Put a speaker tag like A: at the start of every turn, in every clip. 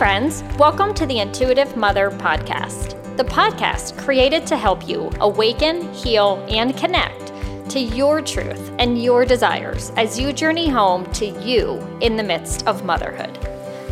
A: friends. Welcome to the Intuitive Mother Podcast, the podcast created to help you awaken, heal, and connect to your truth and your desires as you journey home to you in the midst of motherhood.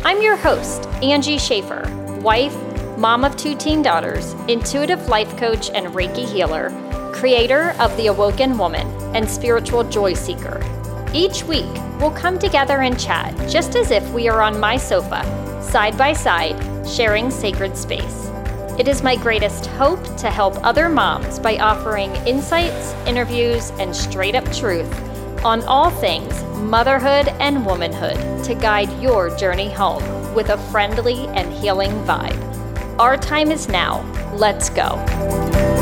A: I'm your host, Angie Schaffer, wife, mom of two teen daughters, intuitive life coach and Reiki healer, creator of The Awoken Woman, and spiritual joy seeker. Each week, we'll come together and chat just as if we are on my sofa side by side, sharing sacred space. It is my greatest hope to help other moms by offering insights, interviews, and straight up truth on all things motherhood and womanhood to guide your journey home with a friendly and healing vibe. Our time is now. Let's go.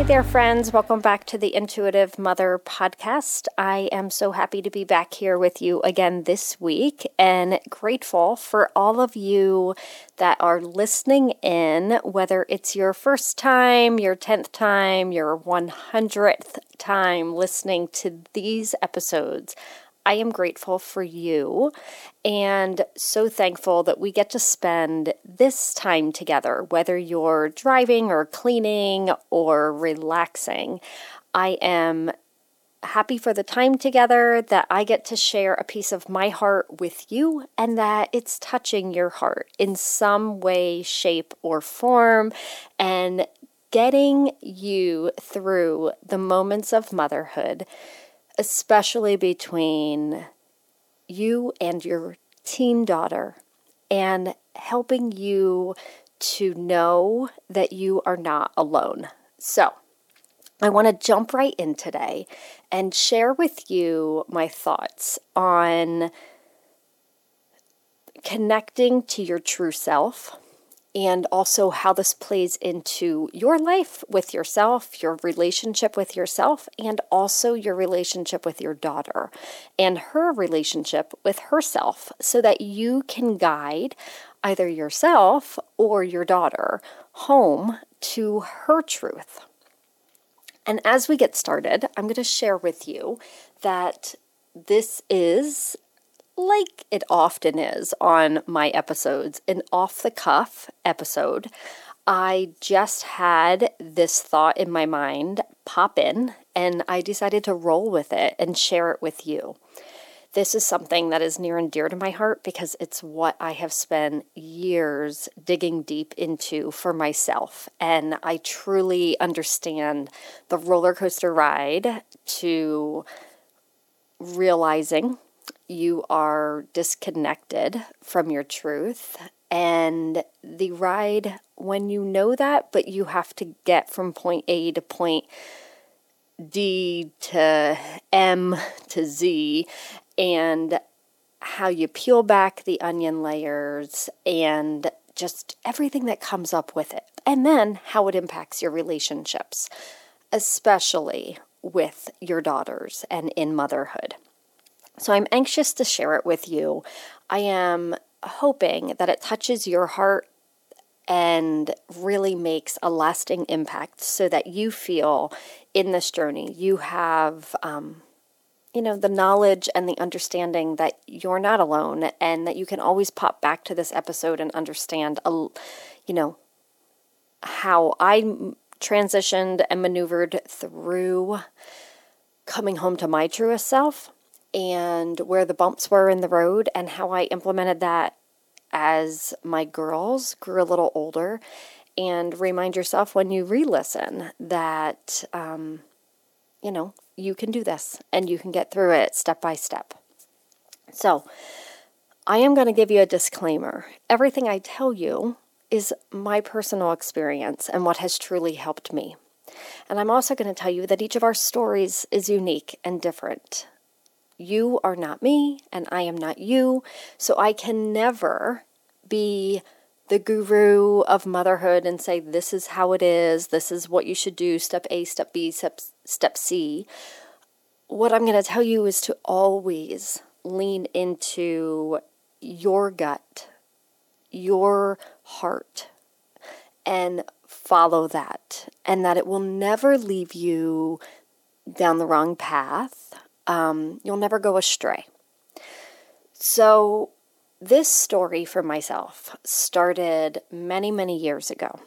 A: Hey there, friends. Welcome back to the Intuitive Mother podcast. I am so happy to be back here with you again this week and grateful for all of you that are listening in, whether it's your first time, your 10th time, your 100th time listening to these episodes. I am grateful for you and so thankful that we get to spend this time together, whether you're driving or cleaning or relaxing. I am happy for the time together, that I get to share a piece of my heart with you, and that it's touching your heart in some way, shape, or form, and getting you through the moments of motherhood especially between you and your teen daughter, and helping you to know that you are not alone. So, I want to jump right in today and share with you my thoughts on connecting to your true self and also how this plays into your life with yourself, your relationship with yourself, and also your relationship with your daughter and her relationship with herself, so that you can guide either yourself or your daughter home to her truth. And as we get started, I'm going to share with you that this is like it often is on my episodes, an off the cuff episode. I just had this thought in my mind pop in, and I decided to roll with it and share it with you. This is something that is near and dear to my heart because it's what I have spent years digging deep into for myself. And I truly understand the roller coaster ride to realizing you are disconnected from your truth. And the ride, when you know that, but you have to get from point A to point D to M to Z, and how you peel back the onion layers and just everything that comes up with it. And then how it impacts your relationships, especially with your daughters and in motherhood. So I'm anxious to share it with you. I am hoping that it touches your heart and really makes a lasting impact so that you feel in this journey you have um, you know the knowledge and the understanding that you're not alone and that you can always pop back to this episode and understand a, you know how i transitioned and maneuvered through coming home to my truest self and where the bumps were in the road and how I implemented that as my girls grew a little older. And remind yourself when you re listen that, um, you know, you can do this and you can get through it step by step. So, I am going to give you a disclaimer. Everything I tell you is my personal experience and what has truly helped me. And I'm also going to tell you that each of our stories is unique and different. You are not me, and I am not you. So I can never be the guru of motherhood and say, this is how it is, this is what you should do, step A, step B, step, step C. What I'm going to tell you is to always lean into your gut, your heart, and follow that, and that it will never leave you down the wrong path um, you'll never go astray. So, this story for myself started many, many years ago.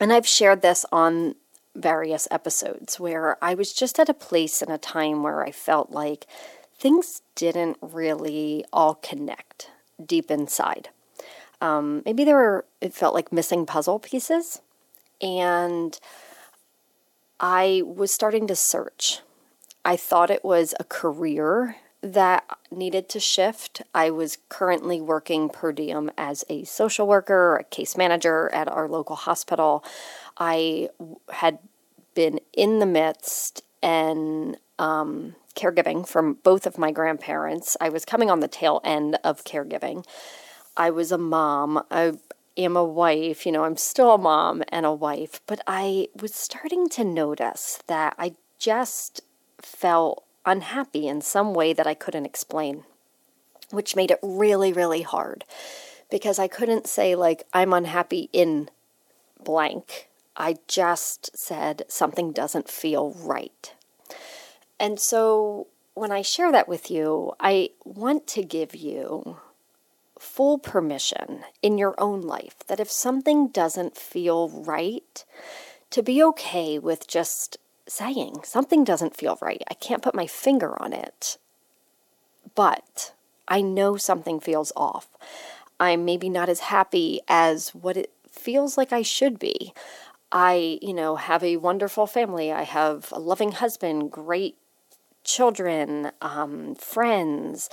A: And I've shared this on various episodes where I was just at a place and a time where I felt like things didn't really all connect deep inside. Um, maybe there were, it felt like missing puzzle pieces. And I was starting to search. I thought it was a career that needed to shift. I was currently working per diem as a social worker, a case manager at our local hospital. I had been in the midst and um, caregiving from both of my grandparents. I was coming on the tail end of caregiving. I was a mom. I am a wife. You know, I'm still a mom and a wife, but I was starting to notice that I just felt unhappy in some way that I couldn't explain, which made it really, really hard because I couldn't say, like, I'm unhappy in blank. I just said something doesn't feel right. And so when I share that with you, I want to give you full permission in your own life that if something doesn't feel right, to be okay with just saying something doesn't feel right. I can't put my finger on it, but I know something feels off. I'm maybe not as happy as what it feels like I should be. I, you know, have a wonderful family. I have a loving husband, great children, um, friends.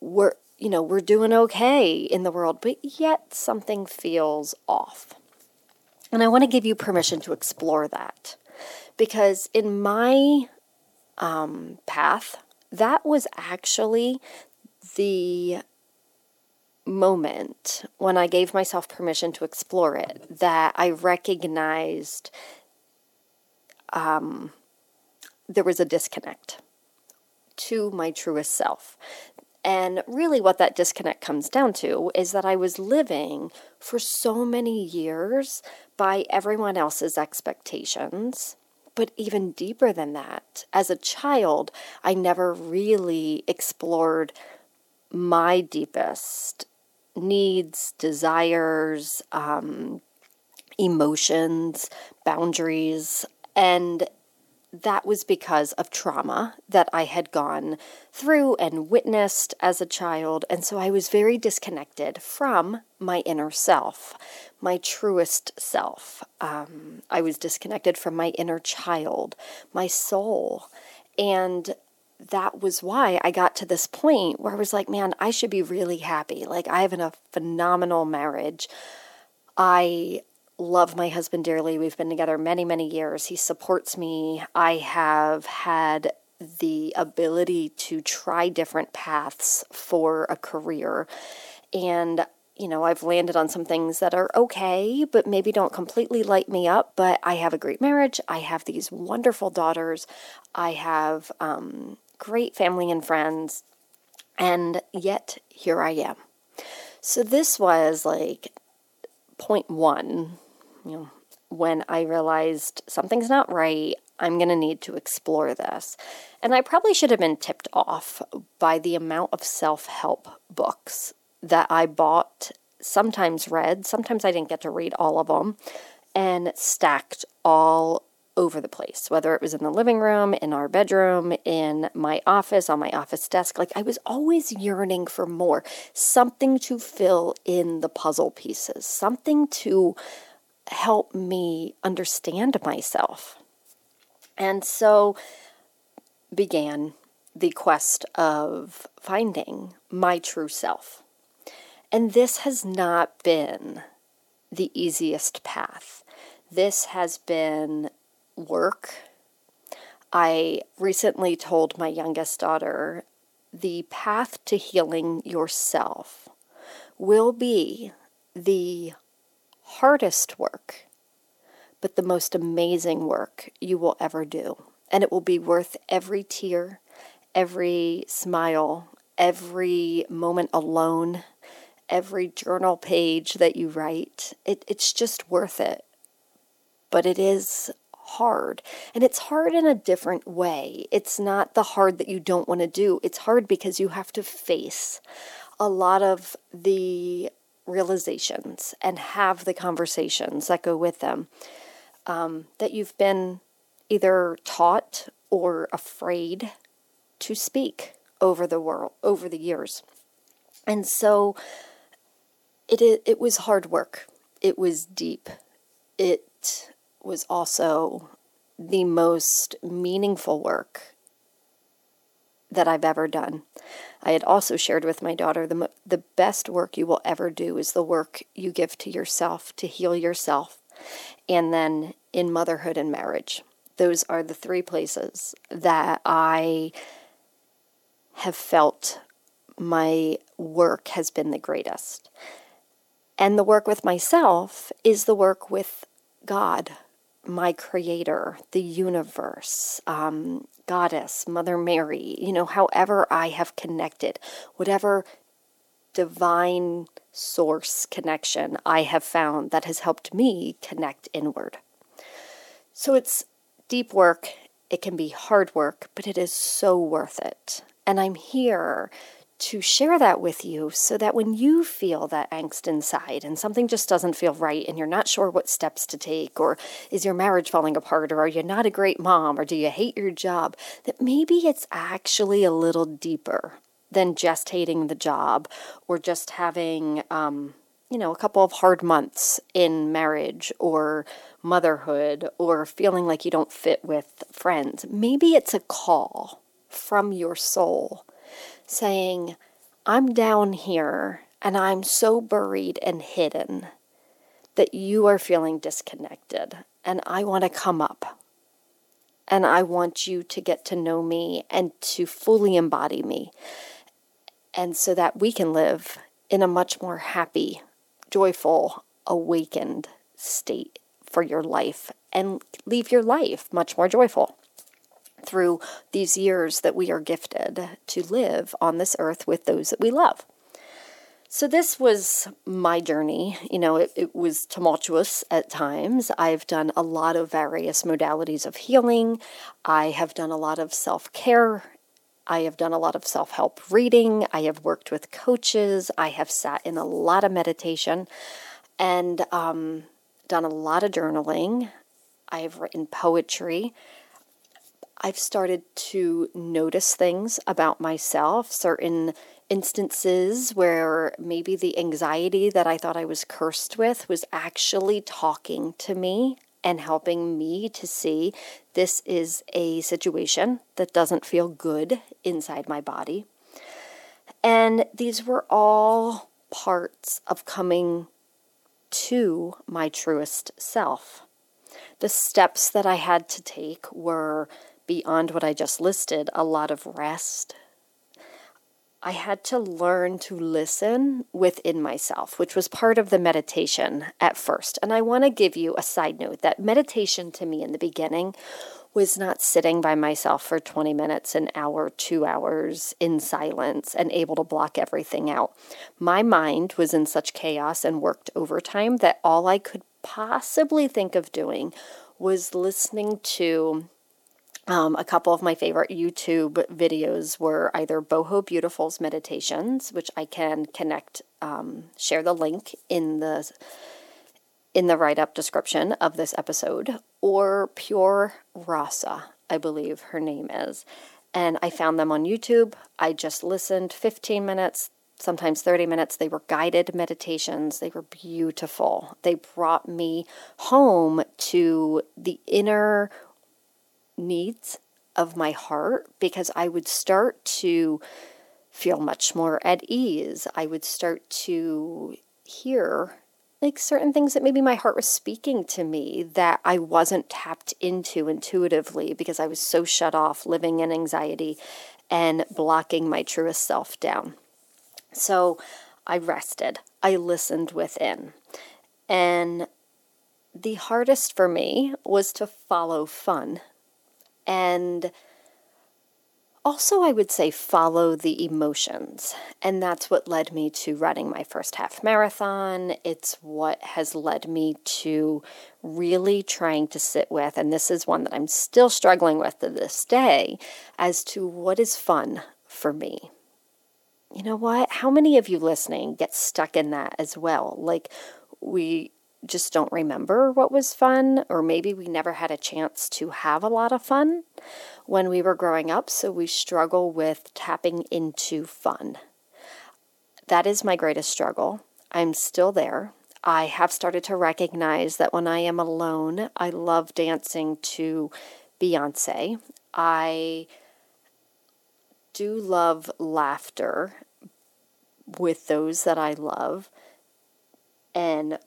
A: We're, you know, we're doing okay in the world, but yet something feels off. And I want to give you permission to explore that because in my um, path, that was actually the moment when I gave myself permission to explore it that I recognized um, there was a disconnect to my truest self. And really, what that disconnect comes down to is that I was living for so many years by everyone else's expectations. But even deeper than that, as a child, I never really explored my deepest needs, desires, um, emotions, boundaries. And that was because of trauma that I had gone through and witnessed as a child. And so I was very disconnected from my inner self, my truest self. Um, I was disconnected from my inner child, my soul. And that was why I got to this point where I was like, man, I should be really happy. Like, I have a phenomenal marriage. I love my husband dearly. We've been together many, many years. He supports me. I have had the ability to try different paths for a career. And, you know, I've landed on some things that are okay, but maybe don't completely light me up. But I have a great marriage. I have these wonderful daughters. I have um, great family and friends. And yet, here I am. So, this was like point one you know, when I realized something's not right, I'm going to need to explore this. And I probably should have been tipped off by the amount of self help books that I bought, sometimes read, sometimes I didn't get to read all of them, and stacked all over the place, whether it was in the living room, in our bedroom, in my office, on my office desk. Like I was always yearning for more, something to fill in the puzzle pieces, something to help me understand myself. And so began the quest of finding my true self. And this has not been the easiest path. This has been work. I recently told my youngest daughter the path to healing yourself will be the hardest work, but the most amazing work you will ever do. And it will be worth every tear, every smile, every moment alone, every journal page that you write. It, it's just worth it. But it is hard. And it's hard in a different way. It's not the hard that you don't want to do, it's hard because you have to face a lot of the realizations and have the conversations that go with them um, that you've been either taught or afraid to speak over the world over the years and so it it it was hard work it was deep it was also the most meaningful work that I've ever done. I had also shared with my daughter the, the best work you will ever do is the work you give to yourself to heal yourself, and then in motherhood and marriage. Those are the three places that I have felt my work has been the greatest. And the work with myself is the work with God, my creator, the universe, um, goddess, Mother Mary, you know, however I have connected, whatever divine source connection I have found that has helped me connect inward. So it's deep work, it can be hard work, but it is so worth it. And I'm here to share that with you so that when you feel that angst inside and something just doesn't feel right and you're not sure what steps to take, or is your marriage falling apart, or are you not a great mom, or do you hate your job, that maybe it's actually a little deeper than just hating the job or just having, um, you know, a couple of hard months in marriage or motherhood or feeling like you don't fit with friends. Maybe it's a call from your soul saying, I'm down here and I'm so buried and hidden that you are feeling disconnected, and I want to come up. And I want you to get to know me and to fully embody me. And so that we can live in a much more happy, joyful, awakened state for your life and leave your life much more joyful through these years that we are gifted to live on this earth with those that we love. So, this was my journey. You know, it, it, was tumultuous at times. I've done a lot of various modalities of healing. I have done a lot of self care. I have done a lot of self help reading. I have worked with coaches. I have sat in a lot of meditation and um, done a lot of journaling. I've written poetry. I've started to notice things about myself, certain instances where maybe the anxiety that I thought I was cursed with was actually talking to me and helping me to see this is a situation that doesn't feel good inside my body. And these were all parts of coming to my truest self. The steps that I had to take were beyond what I just listed, a lot of rest. I had to learn to listen within myself, which was part of the meditation at first. And I want to give you a side note that meditation to me in the beginning was not sitting by myself for 20 minutes, an hour, two hours in silence and able to block everything out. My mind was in such chaos and worked overtime that all I could possibly think of doing was listening to um, a couple of my favorite YouTube videos were either Boho Beautiful's meditations, which I can connect, um, share the link in the in the write up description of this episode, or Pura Rasa, I believe her name is. And I found them on YouTube. I just listened 15 minutes, sometimes 30 minutes. They were guided meditations. They were beautiful. They brought me home to the inner needs of my heart because I would start to feel much more at ease. I would start to hear like certain things that maybe my heart was speaking to me that I wasn't tapped into intuitively because I was so shut off living in anxiety and blocking my truest self down. So I rested. I listened within. And the hardest for me was to follow fun and also, I would say follow the emotions. And that's what led me to running my first half marathon. It's what has led me to really trying to sit with, and this is one that I'm still struggling with to this day, as to what is fun for me. you know what? How many of you listening get stuck in that as well? Like, we just don't remember what was fun, or maybe we never had a chance to have a lot of fun when we were growing up, so we struggle with tapping into fun. That is my greatest struggle. I'm still there. I have started to recognize that when I am alone, I love dancing to Beyonce. I do love laughter with those that I love and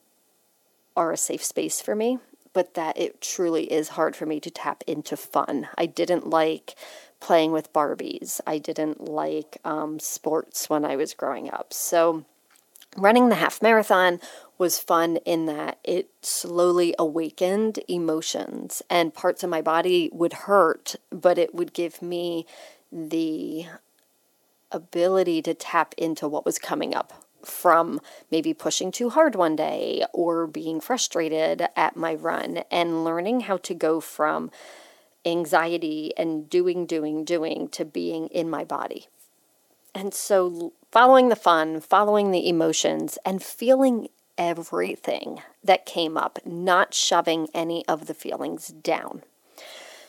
A: are a safe space for me, but that it truly is hard for me to tap into fun. I didn't like playing with Barbies, I didn't like um, sports when I was growing up. So, running the half marathon was fun in that it slowly awakened emotions and parts of my body would hurt, but it would give me the ability to tap into what was coming up from maybe pushing too hard one day or being frustrated at my run and learning how to go from anxiety and doing, doing, doing to being in my body. And so, following the fun, following the emotions, and feeling everything that came up, not shoving any of the feelings down.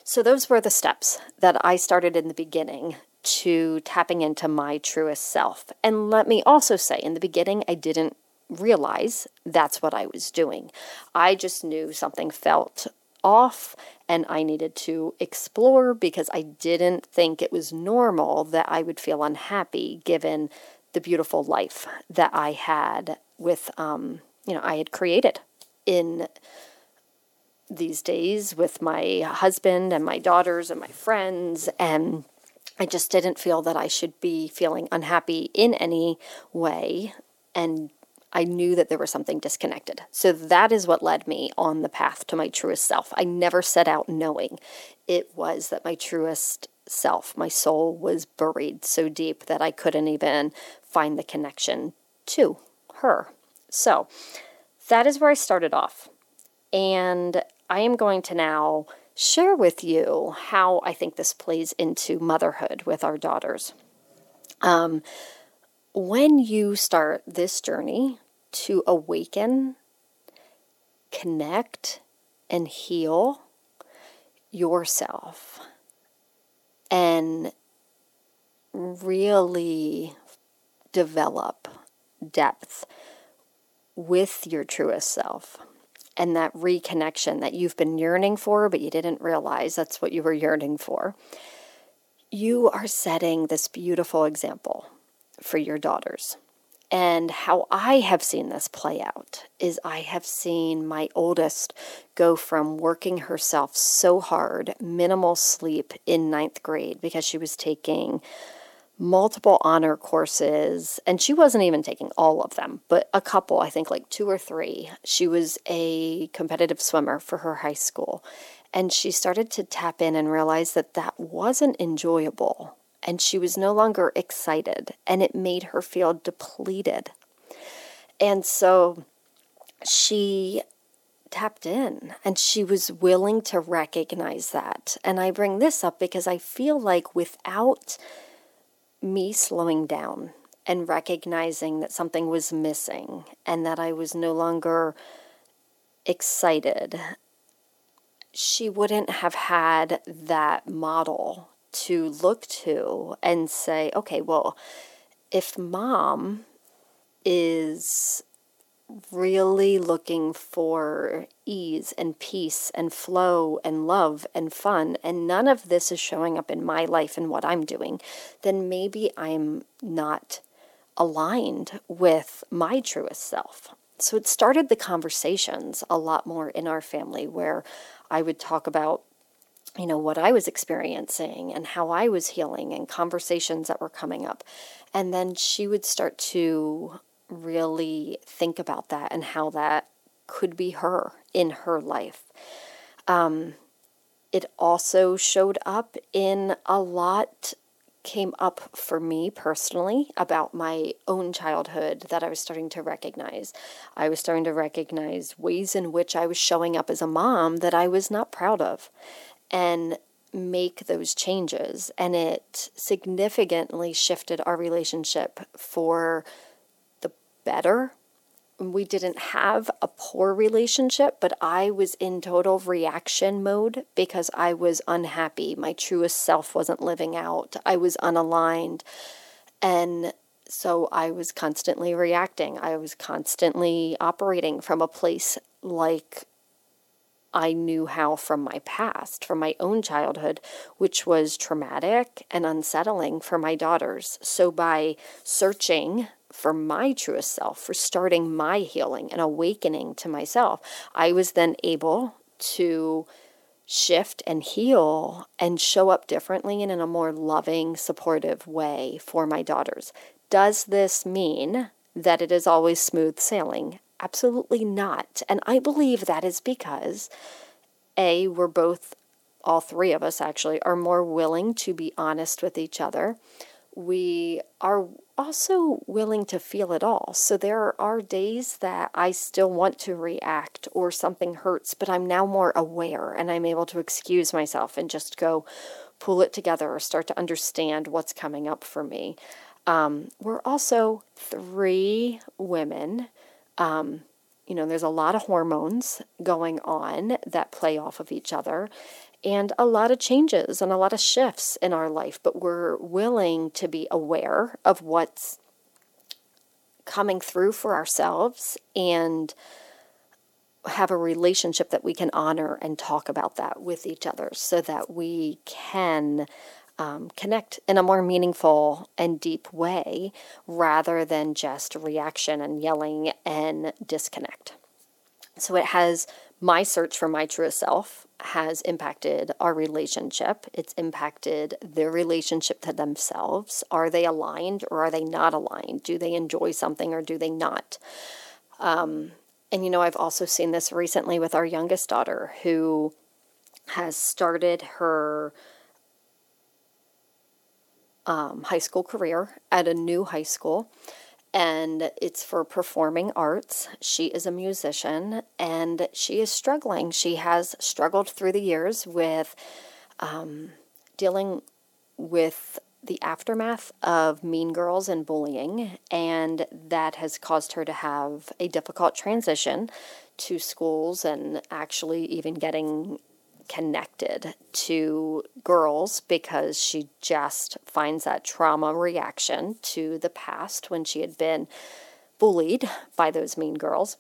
A: So, those were the steps that I started in the beginning to tapping into my truest self. And let me also say, in the beginning, I didn't realize that's what I was doing. I just knew something felt off and I needed to explore because I didn't think it was normal that I would feel unhappy given the beautiful life that I had with, um, you know, I had created in these days with my husband and my daughters and my friends and I just didn't feel that I should be feeling unhappy in any way. And I knew that there was something disconnected. So that is what led me on the path to my truest self. I never set out knowing it was that my truest self, my soul, was buried so deep that I couldn't even find the connection to her. So that is where I started off. And I am going to now share with you how I think this plays into motherhood with our daughters. Um, when you start this journey to awaken, connect, and heal yourself, and really develop depth with your truest self and that reconnection that you've been yearning for, but you didn't realize that's what you were yearning for, you are setting this beautiful example for your daughters. And how I have seen this play out is I have seen my oldest go from working herself so hard, minimal sleep in ninth grade because she was taking multiple honor courses, and she wasn't even taking all of them, but a couple, I think like two or three. She was a competitive swimmer for her high school, and she started to tap in and realize that that wasn't enjoyable, and she was no longer excited, and it made her feel depleted. And so she tapped in and she was willing to recognize that. And I bring this up because I feel like without me slowing down and recognizing that something was missing and that I was no longer excited, she wouldn't have had that model to look to and say, okay, well, if mom is really looking for ease and peace and flow and love and fun, and none of this is showing up in my life and what I'm doing, then maybe I'm not aligned with my truest self. So it started the conversations a lot more in our family where I would talk about you know what I was experiencing and how I was healing and conversations that were coming up. And then she would start to really think about that and how that could be her in her life. Um, it also showed up in a lot came up for me personally about my own childhood that I was starting to recognize. I was starting to recognize ways in which I was showing up as a mom that I was not proud of. And make those changes and it significantly shifted our relationship for better. We didn't have a poor relationship, but I was in total reaction mode because I was unhappy. My truest self wasn't living out. I was unaligned. And so I was constantly reacting. I was constantly operating from a place like I knew how from my past, from my own childhood, which was traumatic and unsettling for my daughters. So, by searching for my truest self, for starting my healing and awakening to myself, I was then able to shift and heal and show up differently and in a more loving, supportive way for my daughters. Does this mean that it is always smooth sailing? Absolutely not. And I believe that is because, A, we're both, all three of us actually, are more willing to be honest with each other. We are also willing to feel it all. So there are days that I still want to react or something hurts, but I'm now more aware and I'm able to excuse myself and just go pull it together or start to understand what's coming up for me. Um, we're also three women um, you know, there's a lot of hormones going on that play off of each other and a lot of changes and a lot of shifts in our life, but we're willing to be aware of what's coming through for ourselves and have a relationship that we can honor and talk about that with each other so that we can um, connect in a more meaningful and deep way rather than just reaction and yelling and disconnect. So it has my search for my truest self has impacted our relationship. It's impacted their relationship to themselves. Are they aligned or are they not aligned? Do they enjoy something or do they not? Um, and you know, I've also seen this recently with our youngest daughter who has started her um, high school career at a new high school, and it's for performing arts. She is a musician and she is struggling. She has struggled through the years with um, dealing with the aftermath of mean girls and bullying, and that has caused her to have a difficult transition to schools and actually even getting connected to girls because she just finds that trauma reaction to the past when she had been bullied by those mean girls.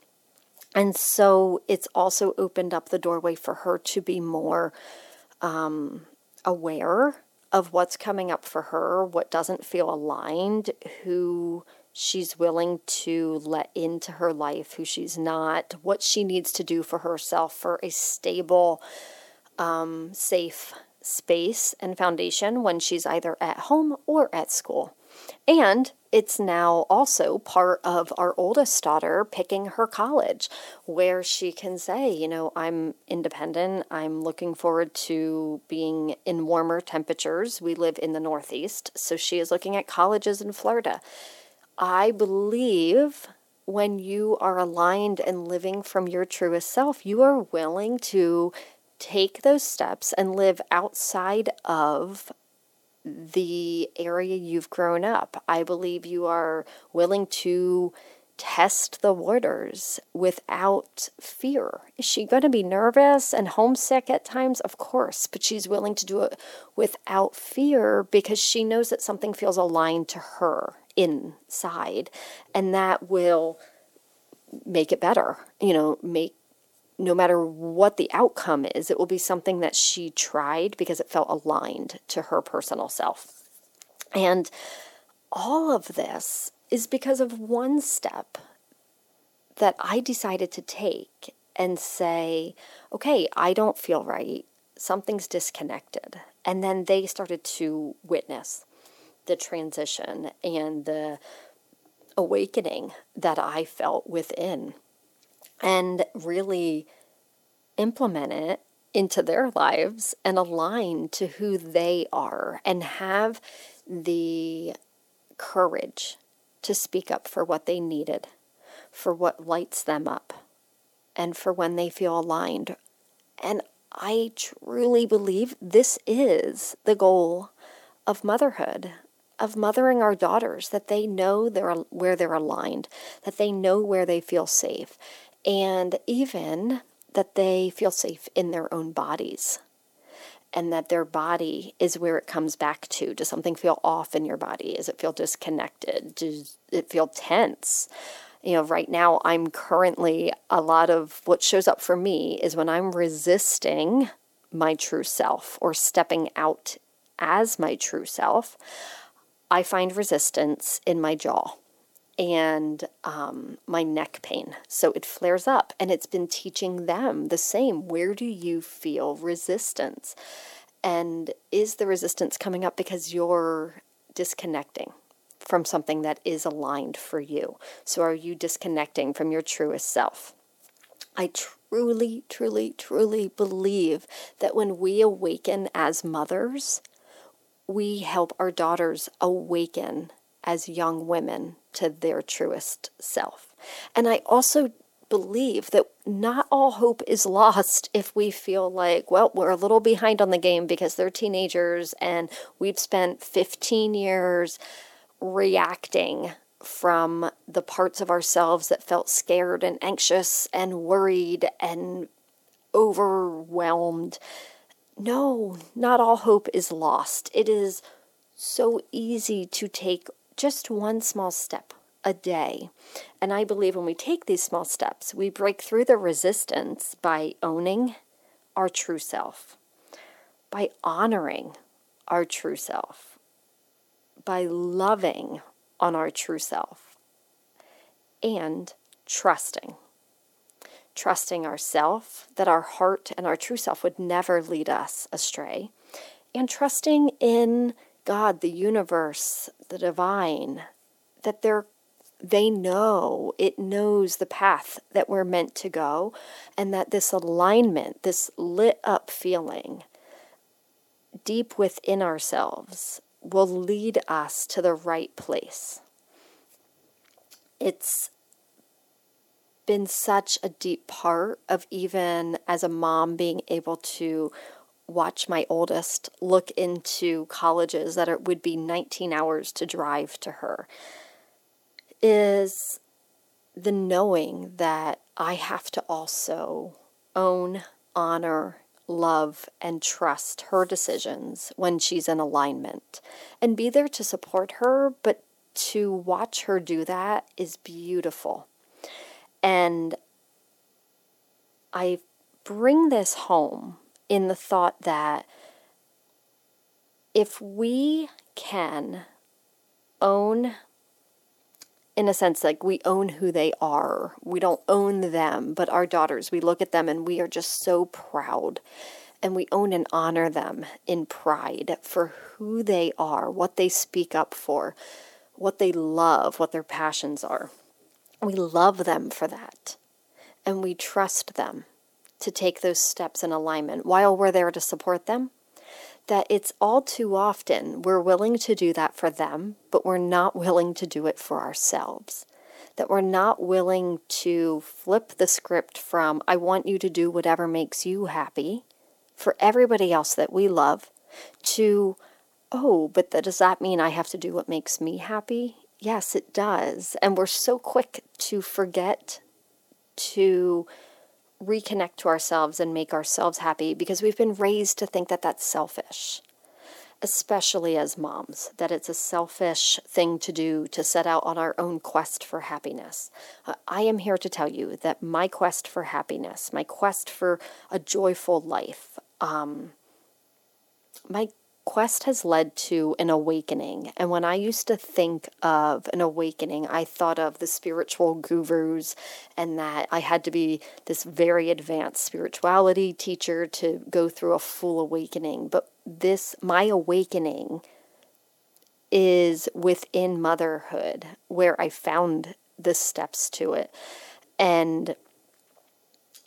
A: And so it's also opened up the doorway for her to be more um, aware of what's coming up for her, what doesn't feel aligned, who she's willing to let into her life, who she's not, what she needs to do for herself for a stable, um, safe space and foundation when she's either at home or at school. And it's now also part of our oldest daughter picking her college, where she can say, you know, I'm independent. I'm looking forward to being in warmer temperatures. We live in the Northeast, so she is looking at colleges in Florida. I believe when you are aligned and living from your truest self, you are willing to take those steps and live outside of the area you've grown up. I believe you are willing to test the waters without fear. Is she going to be nervous and homesick at times? Of course, but she's willing to do it without fear because she knows that something feels aligned to her inside and that will make it better. You know, make no matter what the outcome is, it will be something that she tried because it felt aligned to her personal self. And all of this is because of one step that I decided to take and say, okay, I don't feel right. Something's disconnected. And then they started to witness the transition and the awakening that I felt within and really implement it into their lives and align to who they are and have the courage to speak up for what they needed, for what lights them up, and for when they feel aligned. And I truly believe this is the goal of motherhood, of mothering our daughters, that they know they're, where they're aligned, that they know where they feel safe, and even that they feel safe in their own bodies and that their body is where it comes back to. Does something feel off in your body? Does it feel disconnected? Does it feel tense? You know, right now I'm currently a lot of what shows up for me is when I'm resisting my true self or stepping out as my true self, I find resistance in my jaw and um, my neck pain. So it flares up, and it's been teaching them the same. Where do you feel resistance? And is the resistance coming up because you're disconnecting from something that is aligned for you? So are you disconnecting from your truest self? I truly, truly, truly believe that when we awaken as mothers, we help our daughters awaken as young women to their truest self. And I also believe that not all hope is lost if we feel like, well, we're a little behind on the game because they're teenagers and we've spent 15 years reacting from the parts of ourselves that felt scared and anxious and worried and overwhelmed. No, not all hope is lost. It is so easy to take just one small step a day. And I believe when we take these small steps, we break through the resistance by owning our true self, by honoring our true self, by loving on our true self, and trusting. Trusting ourself that our heart and our true self would never lead us astray, and trusting in God, the universe, the divine, that they're they know, it knows the path that we're meant to go, and that this alignment, this lit up feeling deep within ourselves will lead us to the right place. It's been such a deep part of even as a mom being able to watch my oldest look into colleges that it would be 19 hours to drive to her is the knowing that I have to also own, honor, love, and trust her decisions when she's in alignment and be there to support her, but to watch her do that is beautiful. And I bring this home in the thought that if we can own in a sense like we own who they are we don't own them but our daughters we look at them and we are just so proud. And we own and honor them in pride for who they are what they speak up for what they love what their passions are. We love them for that. And we trust them to take those steps in alignment while we're there to support them. That it's all too often we're willing to do that for them, but we're not willing to do it for ourselves. That we're not willing to flip the script from, I want you to do whatever makes you happy for everybody else that we love, to, oh, but does that mean I have to do what makes me happy? Yes, it does. And we're so quick to forget to reconnect to ourselves and make ourselves happy because we've been raised to think that that's selfish, especially as moms, that it's a selfish thing to do to set out on our own quest for happiness. Uh, I am here to tell you that my quest for happiness, my quest for a joyful life, um, my quest has led to an awakening. And when I used to think of an awakening, I thought of the spiritual gurus and that I had to be this very advanced spirituality teacher to go through a full awakening. But this, my awakening, is within motherhood where I found the steps to it. And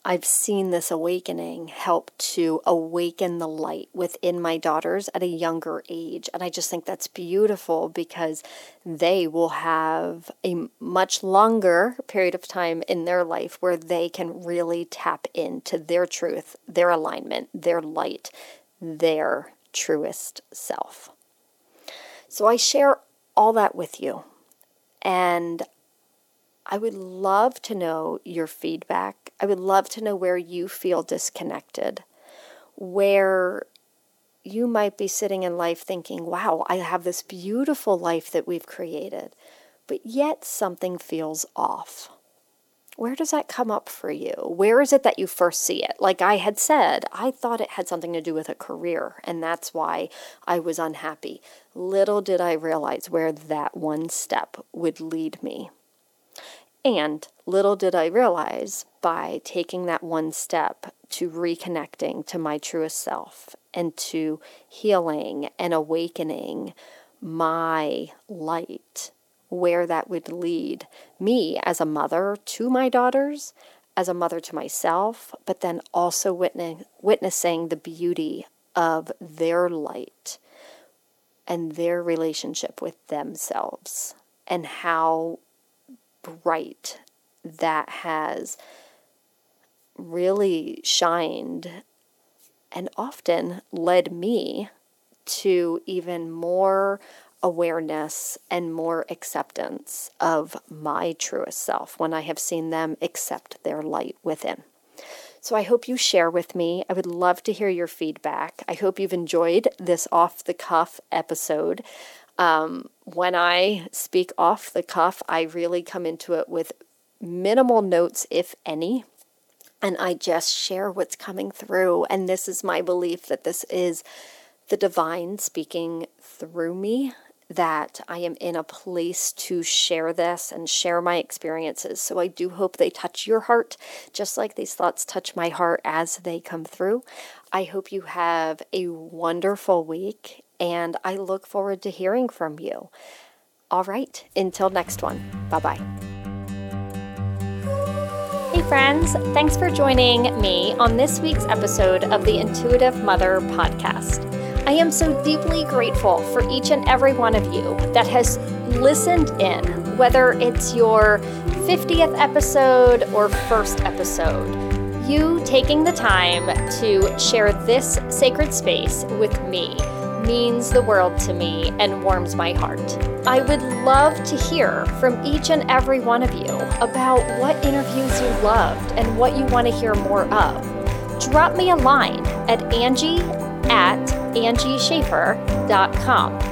A: I've seen this awakening help to awaken the light within my daughters at a younger age. And I just think that's beautiful because they will have a much longer period of time in their life where they can really tap into their truth, their alignment, their light, their truest self. So I share all that with you. And I would love to know your feedback. I would love to know where you feel disconnected, where you might be sitting in life thinking, wow, I have this beautiful life that we've created, but yet something feels off. Where does that come up for you? Where is it that you first see it? Like I had said, I thought it had something to do with a career, and that's why I was unhappy. Little did I realize where that one step would lead me. And little did I realize by taking that one step to reconnecting to my truest self and to healing and awakening my light, where that would lead me as a mother to my daughters, as a mother to myself, but then also witness, witnessing the beauty of their light and their relationship with themselves and how bright that has really shined and often led me to even more awareness and more acceptance of my truest self when I have seen them accept their light within. So I hope you share with me. I would love to hear your feedback. I hope you've enjoyed this off the cuff episode. Um, when I speak off the cuff, I really come into it with minimal notes, if any, and I just share what's coming through. And this is my belief that this is the divine speaking through me, that I am in a place to share this and share my experiences. So I do hope they touch your heart, just like these thoughts touch my heart as they come through. I hope you have a wonderful week and I look forward to hearing from you. All right, until next one, bye bye. Hey, friends, thanks for joining me on this week's episode of the Intuitive Mother podcast. I am so deeply grateful for each and every one of you that has listened in, whether it's your 50th episode or first episode. You taking the time to share this sacred space with me means the world to me and warms my heart. I would love to hear from each and every one of you about what interviews you loved and what you want to hear more of. Drop me a line at Angie at angieschaffer.com.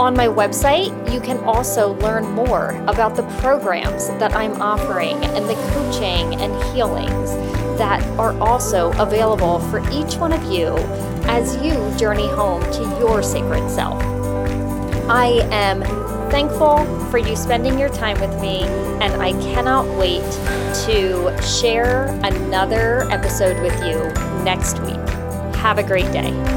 A: On my website, you can also learn more about the programs that I'm offering and the coaching and healings that are also available for each one of you as you journey home to your sacred self. I am thankful for you spending your time with me, and I cannot wait to share another episode with you next week. Have a great day.